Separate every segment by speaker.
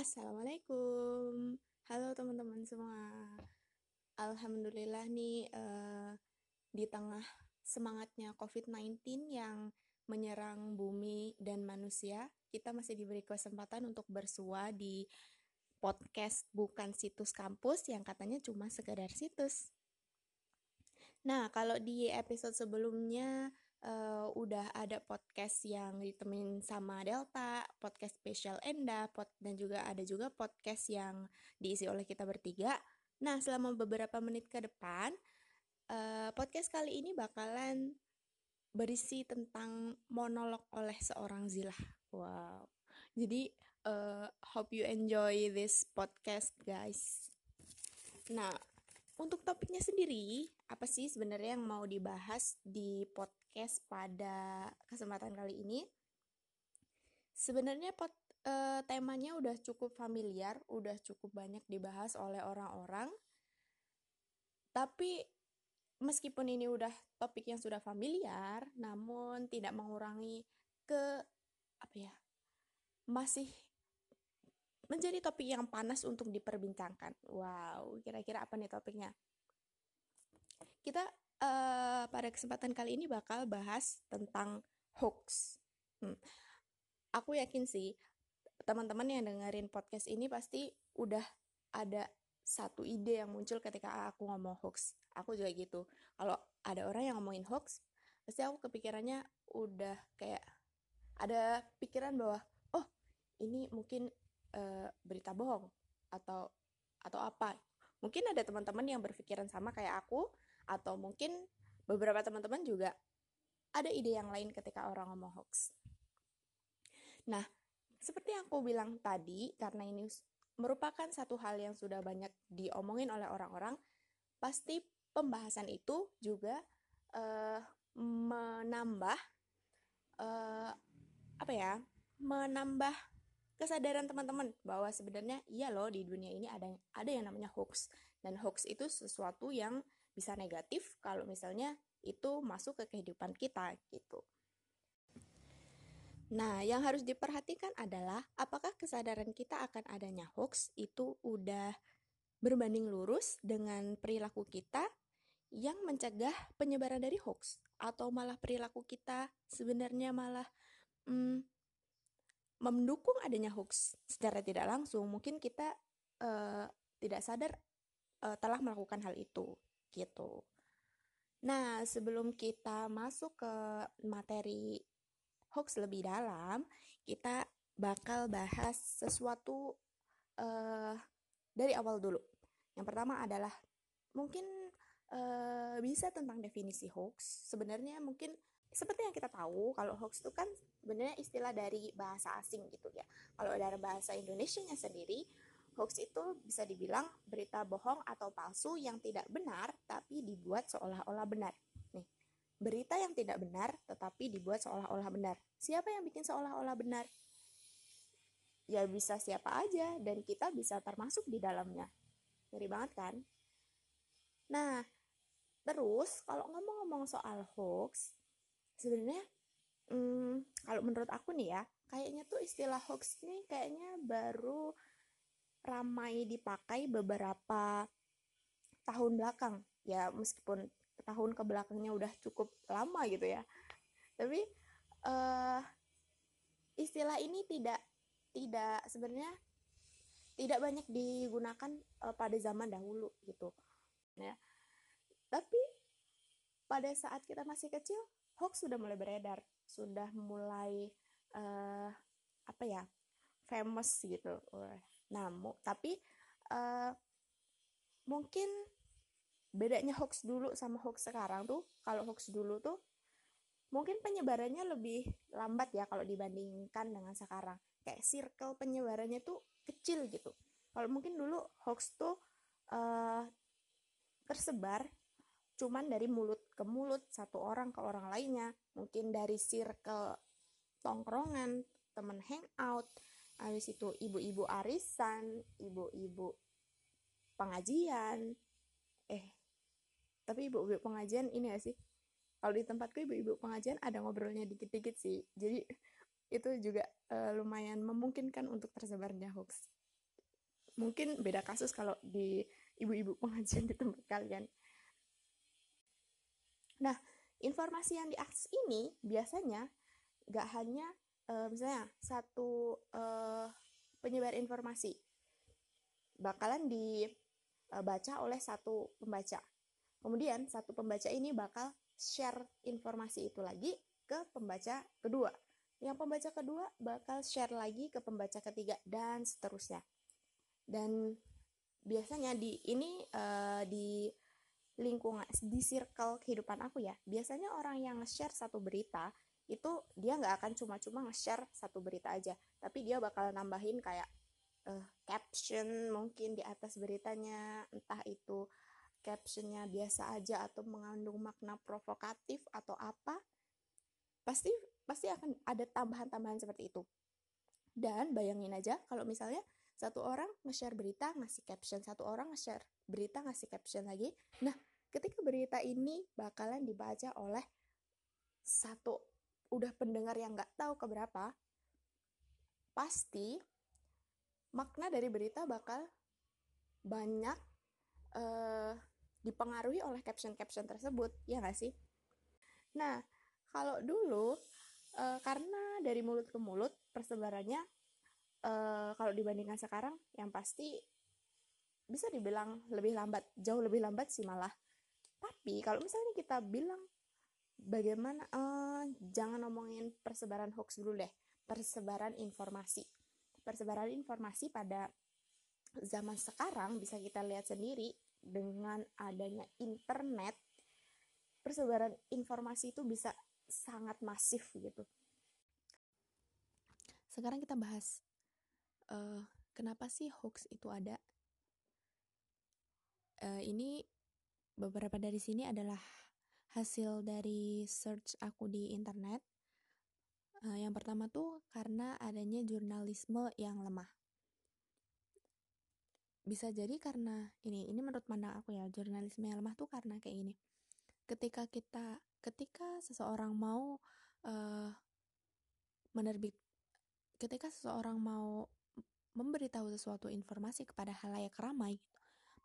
Speaker 1: Assalamualaikum, halo teman-teman semua. Alhamdulillah nih uh, di tengah semangatnya COVID-19 yang menyerang bumi dan manusia, kita masih diberi kesempatan untuk bersua di podcast bukan situs kampus yang katanya cuma sekedar situs. Nah, kalau di episode sebelumnya uh, udah ada podcast yang ditemenin sama Delta, podcast spesial Enda, pod, dan juga ada juga podcast yang diisi oleh kita bertiga. Nah, selama beberapa menit ke depan, uh, podcast kali ini bakalan berisi tentang monolog oleh seorang Zilah. Wow. Jadi, uh, hope you enjoy this podcast, guys. Nah, untuk topiknya sendiri, apa sih sebenarnya yang mau dibahas di podcast pada kesempatan kali ini? Sebenarnya pot, e, temanya udah cukup familiar, udah cukup banyak dibahas oleh orang-orang. Tapi meskipun ini udah topik yang sudah familiar, namun tidak mengurangi ke apa ya? Masih menjadi topik yang panas untuk diperbincangkan. Wow, kira-kira apa nih topiknya? Kita uh, pada kesempatan kali ini bakal bahas tentang hoax. Hmm. Aku yakin sih teman-teman yang dengerin podcast ini pasti udah ada satu ide yang muncul ketika aku ngomong hoax. Aku juga gitu. Kalau ada orang yang ngomongin hoax, pasti aku kepikirannya udah kayak ada pikiran bahwa oh ini mungkin uh, berita bohong atau atau apa mungkin ada teman-teman yang berpikiran sama kayak aku atau mungkin beberapa teman-teman juga ada ide yang lain ketika orang ngomong hoax. Nah seperti yang aku bilang tadi karena ini merupakan satu hal yang sudah banyak diomongin oleh orang-orang pasti pembahasan itu juga uh, menambah uh, apa ya menambah kesadaran teman-teman bahwa sebenarnya iya loh di dunia ini ada ada yang namanya hoax. Dan hoax itu sesuatu yang bisa negatif kalau misalnya itu masuk ke kehidupan kita gitu. Nah, yang harus diperhatikan adalah apakah kesadaran kita akan adanya hoax itu udah berbanding lurus dengan perilaku kita yang mencegah penyebaran dari hoax? Atau malah perilaku kita sebenarnya malah hmm, mendukung adanya hoax secara tidak langsung? Mungkin kita uh, tidak sadar uh, telah melakukan hal itu gitu. Nah, sebelum kita masuk ke materi hoax lebih dalam, kita bakal bahas sesuatu uh, dari awal dulu. Yang pertama adalah mungkin uh, bisa tentang definisi hoax. Sebenarnya mungkin seperti yang kita tahu kalau hoax itu kan sebenarnya istilah dari bahasa asing gitu ya kalau dari bahasa Indonesia nya sendiri hoax itu bisa dibilang berita bohong atau palsu yang tidak benar tapi dibuat seolah-olah benar. Nih berita yang tidak benar tetapi dibuat seolah-olah benar. Siapa yang bikin seolah-olah benar? Ya bisa siapa aja dan kita bisa termasuk di dalamnya. Ngeri banget kan? Nah terus kalau ngomong-ngomong soal hoax sebenarnya hmm, kalau menurut aku nih ya kayaknya tuh istilah hoax ini kayaknya baru ramai dipakai beberapa tahun belakang. Ya meskipun tahun ke belakangnya udah cukup lama gitu ya. Tapi uh, istilah ini tidak tidak sebenarnya tidak banyak digunakan uh, pada zaman dahulu gitu. Ya. Tapi pada saat kita masih kecil hoax sudah mulai beredar, sudah mulai uh, apa ya famous gitu. Nah, tapi uh, mungkin bedanya hoax dulu sama hoax sekarang tuh, kalau hoax dulu tuh mungkin penyebarannya lebih lambat ya kalau dibandingkan dengan sekarang. Kayak circle penyebarannya tuh kecil gitu. Kalau mungkin dulu hoax tuh uh, tersebar cuman dari mulut ke mulut satu orang ke orang lainnya mungkin dari circle tongkrongan temen hangout habis itu ibu-ibu arisan ibu-ibu pengajian. Eh tapi ibu-ibu pengajian ini gak sih? Kalau di tempatku ibu-ibu pengajian ada ngobrolnya dikit-dikit sih. Jadi itu juga uh, lumayan memungkinkan untuk tersebarnya hoax. Mungkin beda kasus kalau di ibu-ibu pengajian di tempat kalian. Nah informasi yang diakses ini biasanya gak hanya uh, misalnya satu uh, penyebar informasi bakalan dibaca oleh satu pembaca. Kemudian satu pembaca ini bakal share informasi itu lagi ke pembaca kedua. Yang pembaca kedua bakal share lagi ke pembaca ketiga dan seterusnya. Dan biasanya di ini uh, di lingkungan di circle kehidupan aku ya biasanya orang yang nge-share satu berita itu dia nggak akan cuma-cuma nge-share satu berita aja tapi dia bakal nambahin kayak uh, caption mungkin di atas beritanya entah itu captionnya biasa aja atau mengandung makna provokatif atau apa pasti pasti akan ada tambahan-tambahan seperti itu. Dan bayangin aja kalau misalnya satu orang nge-share berita ngasih caption, satu orang nge-share berita ngasih caption lagi. Nah, ketika berita ini bakalan dibaca oleh satu udah pendengar yang nggak tahu keberapa, pasti makna dari berita bakal banyak uh, dipengaruhi oleh caption-caption tersebut, ya nggak sih? Nah, kalau dulu uh, karena dari mulut ke mulut persebarannya uh, kalau dibandingkan sekarang yang pasti bisa dibilang lebih lambat jauh lebih lambat sih malah tapi kalau misalnya kita bilang bagaimana uh, jangan ngomongin persebaran hoax dulu deh persebaran informasi persebaran informasi pada zaman sekarang bisa kita lihat sendiri dengan adanya internet persebaran informasi itu bisa sangat masif gitu. Sekarang kita bahas uh, kenapa sih hoax itu ada. Uh, ini beberapa dari sini adalah hasil dari search aku di internet. Uh, yang pertama tuh karena adanya jurnalisme yang lemah. Bisa jadi karena ini, ini menurut pandang aku ya, jurnalisme yang lemah tuh karena kayak gini. Ketika kita ketika seseorang mau uh, menerbit ketika seseorang mau memberitahu sesuatu informasi kepada halayak ramai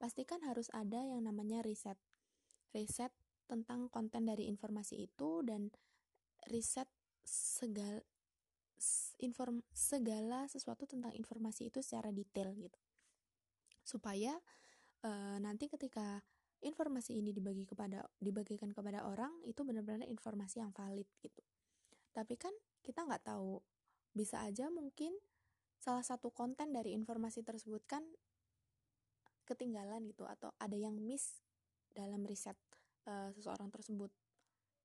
Speaker 1: pastikan harus ada yang namanya riset riset tentang konten dari informasi itu dan riset segala inform segala sesuatu tentang informasi itu secara detail gitu. Supaya uh, nanti ketika informasi ini dibagi kepada dibagikan kepada orang itu benar-benar informasi yang valid gitu. Tapi kan kita nggak tahu bisa aja mungkin salah satu konten dari informasi tersebut kan ketinggalan gitu atau ada yang miss dalam riset uh, seseorang tersebut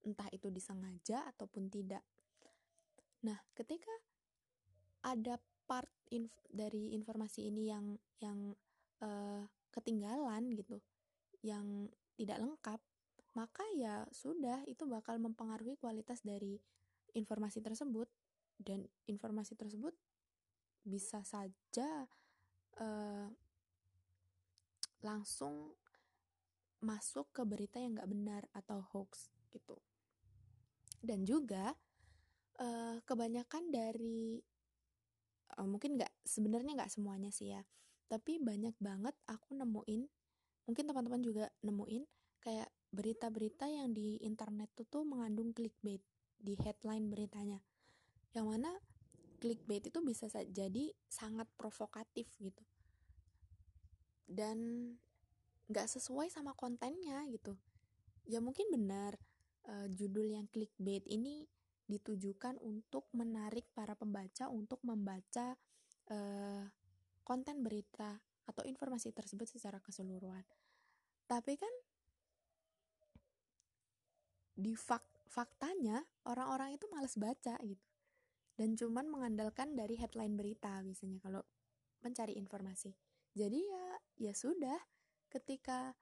Speaker 1: entah itu disengaja ataupun tidak. Nah ketika ada part inf dari informasi ini yang yang uh, ketinggalan gitu yang tidak lengkap, maka ya sudah itu bakal mempengaruhi kualitas dari informasi tersebut. Dan informasi tersebut bisa saja uh, langsung masuk ke berita yang nggak benar atau hoax gitu. Dan juga uh, kebanyakan dari uh, mungkin nggak sebenarnya nggak semuanya sih ya, tapi banyak banget aku nemuin mungkin teman-teman juga nemuin kayak berita-berita yang di internet tuh tuh mengandung clickbait di headline beritanya yang mana clickbait itu bisa jadi sangat provokatif gitu dan nggak sesuai sama kontennya gitu ya mungkin benar uh, judul yang clickbait ini ditujukan untuk menarik para pembaca untuk membaca uh, konten berita atau informasi tersebut secara keseluruhan. Tapi kan di fak faktanya orang-orang itu males baca gitu. Dan cuman mengandalkan dari headline berita biasanya kalau mencari informasi. Jadi ya ya sudah ketika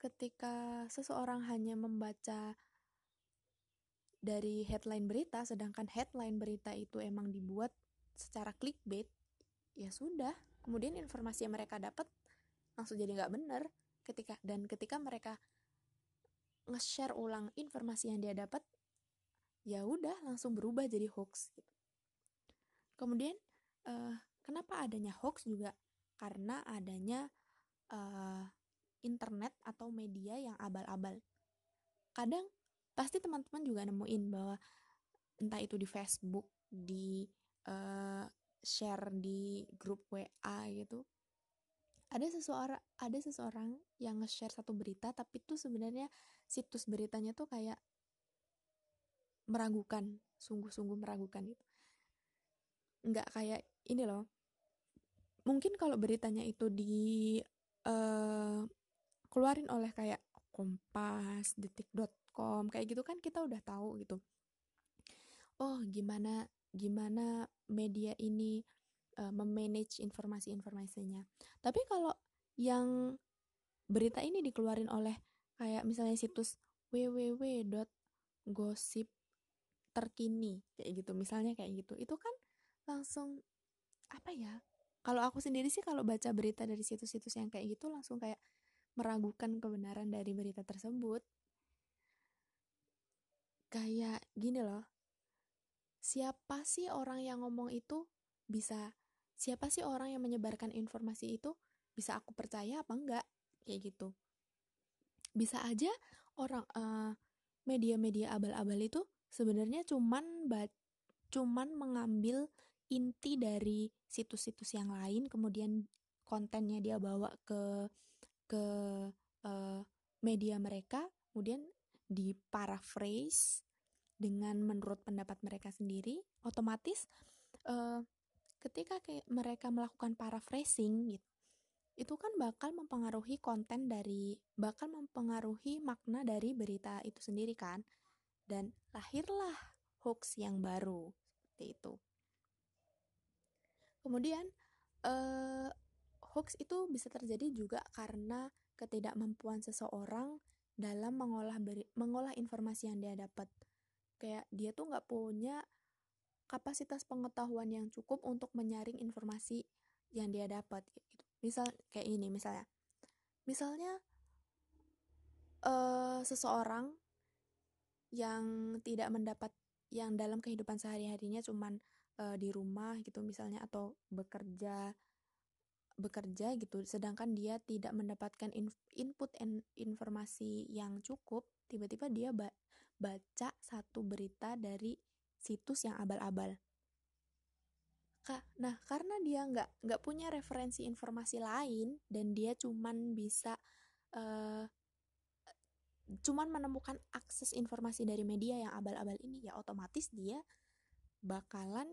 Speaker 1: ketika seseorang hanya membaca dari headline berita sedangkan headline berita itu emang dibuat secara clickbait ya sudah kemudian informasi yang mereka dapat langsung jadi nggak bener ketika dan ketika mereka nge-share ulang informasi yang dia dapat ya udah langsung berubah jadi hoax gitu. Kemudian uh, kenapa adanya hoax juga karena adanya uh, internet atau media yang abal-abal. Kadang pasti teman-teman juga nemuin bahwa entah itu di Facebook, di uh, share di grup WA gitu. Ada seseorang ada seseorang yang nge-share satu berita tapi tuh sebenarnya situs beritanya tuh kayak meragukan, sungguh-sungguh meragukan gitu. Nggak kayak ini loh. Mungkin kalau beritanya itu di uh, keluarin oleh kayak Kompas, detik.com kayak gitu kan kita udah tahu gitu. Oh, gimana gimana media ini uh, memanage informasi-informasinya. Tapi kalau yang berita ini dikeluarin oleh kayak misalnya situs www.gosip terkini kayak gitu misalnya kayak gitu itu kan langsung apa ya kalau aku sendiri sih kalau baca berita dari situs-situs yang kayak gitu langsung kayak meragukan kebenaran dari berita tersebut. Kayak gini loh siapa sih orang yang ngomong itu? Bisa siapa sih orang yang menyebarkan informasi itu? Bisa aku percaya apa enggak? Kayak gitu. Bisa aja orang uh, media-media abal-abal itu sebenarnya cuman cuman mengambil inti dari situs-situs yang lain kemudian kontennya dia bawa ke ke uh, media mereka kemudian di paraphrase dengan menurut pendapat mereka sendiri otomatis uh, ketika kayak mereka melakukan paraphrasing gitu itu kan bakal mempengaruhi konten dari bakal mempengaruhi makna dari berita itu sendiri kan? Dan lahirlah hoax yang baru seperti itu. Kemudian uh, hoax itu bisa terjadi juga karena ketidakmampuan seseorang dalam mengolah beri, mengolah informasi yang dia dapat kayak dia tuh nggak punya kapasitas pengetahuan yang cukup untuk menyaring informasi yang dia dapat gitu. Misal kayak ini misalnya. Misalnya uh, seseorang yang tidak mendapat yang dalam kehidupan sehari-harinya cuman uh, di rumah gitu misalnya atau bekerja bekerja gitu sedangkan dia tidak mendapatkan input and informasi yang cukup tiba-tiba dia ba baca satu berita dari situs yang abal-abal. Nah, karena dia nggak nggak punya referensi informasi lain dan dia cuman bisa uh, cuman menemukan akses informasi dari media yang abal-abal ini, ya otomatis dia bakalan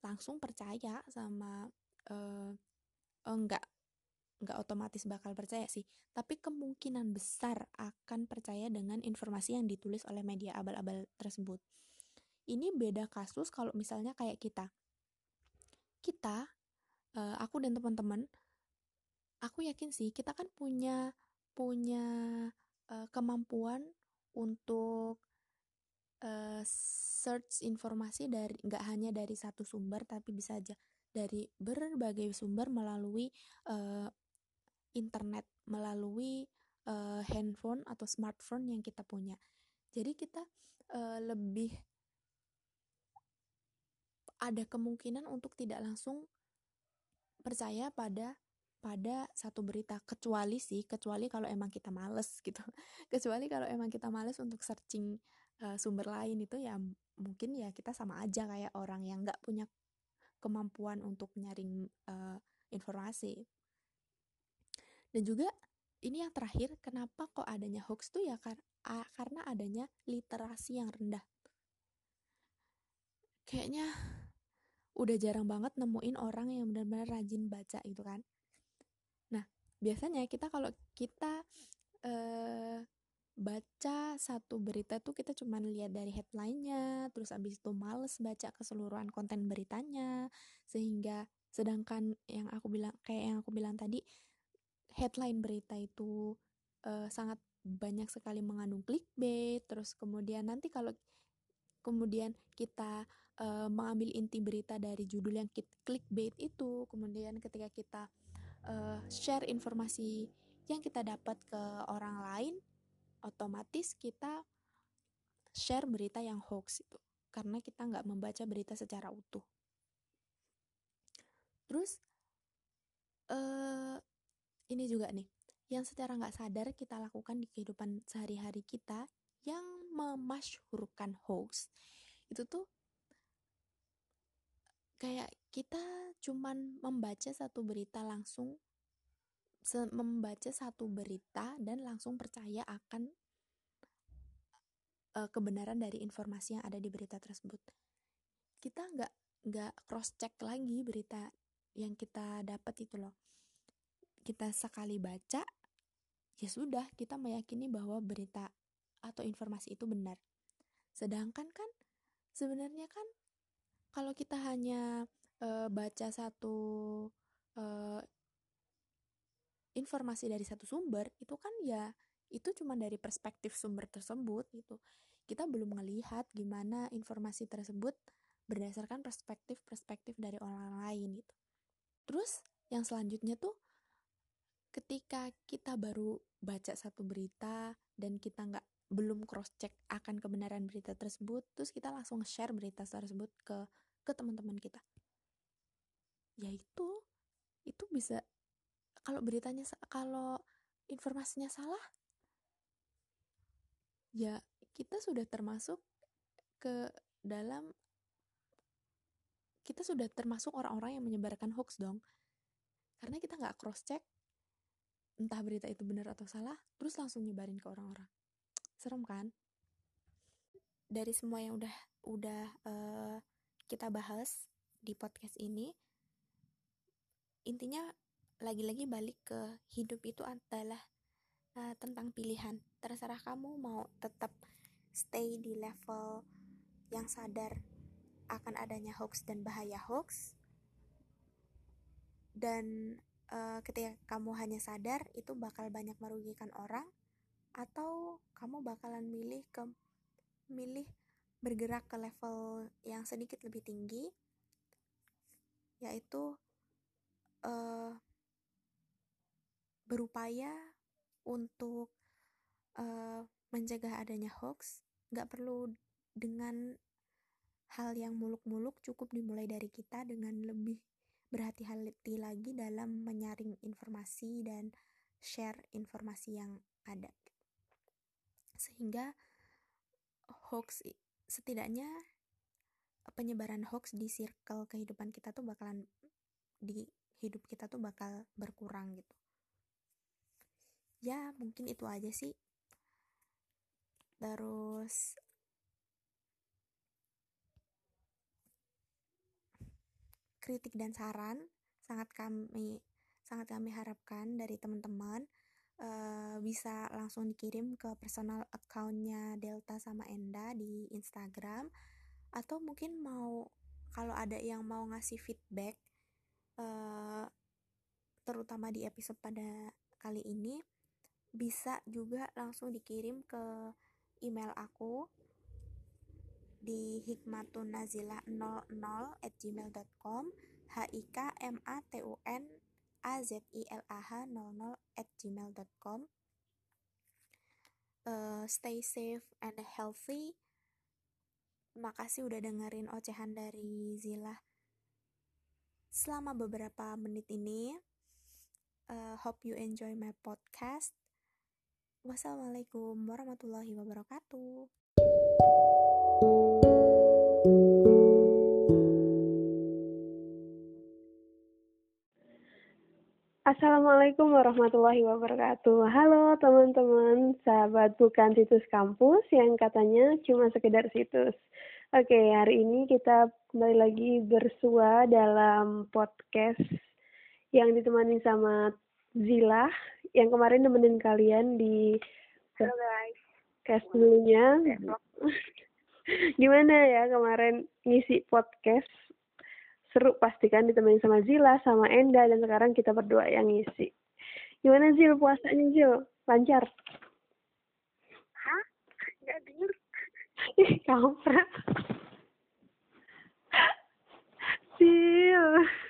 Speaker 1: langsung percaya sama uh, enggak nggak otomatis bakal percaya sih, tapi kemungkinan besar akan percaya dengan informasi yang ditulis oleh media abal-abal tersebut. Ini beda kasus kalau misalnya kayak kita. Kita, uh, aku dan teman-teman, aku yakin sih kita kan punya punya uh, kemampuan untuk search informasi dari nggak hanya dari satu sumber tapi bisa aja dari berbagai sumber melalui uh, internet melalui uh, handphone atau smartphone yang kita punya. Jadi kita uh, lebih ada kemungkinan untuk tidak langsung percaya pada pada satu berita kecuali sih kecuali kalau emang kita males gitu kecuali kalau emang kita males untuk searching uh, sumber lain itu ya mungkin ya kita sama aja kayak orang yang nggak punya kemampuan untuk menyaring uh, informasi dan juga ini yang terakhir, kenapa kok adanya hoax tuh ya kar karena adanya literasi yang rendah. Kayaknya udah jarang banget nemuin orang yang benar-benar rajin baca gitu kan. Nah, biasanya kita kalau kita uh, baca satu berita tuh kita cuma lihat dari headline-nya, terus abis itu males baca keseluruhan konten beritanya, sehingga sedangkan yang aku bilang kayak yang aku bilang tadi headline berita itu uh, sangat banyak sekali mengandung clickbait. Terus kemudian nanti kalau kemudian kita uh, mengambil inti berita dari judul yang clickbait itu kemudian ketika kita uh, share informasi yang kita dapat ke orang lain otomatis kita share berita yang hoax itu karena kita nggak membaca berita secara utuh. Terus uh, ini juga nih yang secara nggak sadar kita lakukan di kehidupan sehari-hari kita yang memasyhurkan hoax itu tuh kayak kita cuman membaca satu berita langsung membaca satu berita dan langsung percaya akan uh, kebenaran dari informasi yang ada di berita tersebut. Kita nggak nggak cross check lagi berita yang kita dapat itu loh. Kita sekali baca ya sudah kita meyakini bahwa berita atau informasi itu benar. Sedangkan kan sebenarnya kan kalau kita hanya e, baca satu e, informasi dari satu sumber itu kan ya itu cuma dari perspektif sumber tersebut gitu. Kita belum melihat gimana informasi tersebut berdasarkan perspektif-perspektif dari orang lain gitu. Terus yang selanjutnya tuh ketika kita baru baca satu berita dan kita nggak belum cross check akan kebenaran berita tersebut terus kita langsung share berita tersebut ke ke teman-teman kita ya itu itu bisa kalau beritanya kalau informasinya salah ya kita sudah termasuk ke dalam kita sudah termasuk orang-orang yang menyebarkan hoax dong karena kita nggak cross check entah berita itu benar atau salah, terus langsung nyebarin ke orang-orang. Serem kan? Dari semua yang udah udah uh, kita bahas di podcast ini, intinya lagi-lagi balik ke hidup itu adalah uh, tentang pilihan. Terserah kamu mau tetap stay di level yang sadar akan adanya hoax dan bahaya hoax dan uh, ketika kamu hanya sadar itu bakal banyak merugikan orang atau kamu bakalan milih ke milih bergerak ke level yang sedikit lebih tinggi yaitu uh, berupaya untuk uh, mencegah adanya hoax nggak perlu dengan hal yang muluk-muluk cukup dimulai dari kita dengan lebih berhati-hati lagi dalam menyaring informasi dan share informasi yang ada. Sehingga hoax setidaknya penyebaran hoax di circle kehidupan kita tuh bakalan di hidup kita tuh bakal berkurang gitu ya mungkin itu aja sih. Terus kritik dan saran sangat kami sangat kami harapkan dari teman-teman uh, bisa langsung dikirim ke personal accountnya Delta sama Enda di Instagram. Atau mungkin mau kalau ada yang mau ngasih feedback uh, terutama di episode pada kali ini bisa juga langsung dikirim ke email aku di hikmatunazila 00 at gmail.com h i k m a t u n a z i l a h 00 at gmail.com uh, stay safe and healthy. Makasih udah dengerin ocehan dari Zila selama beberapa menit ini. Uh, hope you enjoy my podcast wassalamualaikum warahmatullahi wabarakatuh
Speaker 2: Assalamualaikum warahmatullahi wabarakatuh. Halo teman-teman, sahabat bukan situs kampus yang katanya cuma sekedar situs. Oke, hari ini kita kembali lagi bersua dalam podcast yang ditemani sama Zila yang kemarin nemenin kalian di
Speaker 3: Halo guys.
Speaker 2: Cast dulunya. Gimana ya kemarin ngisi podcast? Seru pasti kan ditemenin sama Zila, sama Enda, dan sekarang kita berdua yang ngisi. Gimana Zil puasanya Zil? Lancar?
Speaker 3: Hah? Gak denger.
Speaker 2: Ih, kampret. Zil.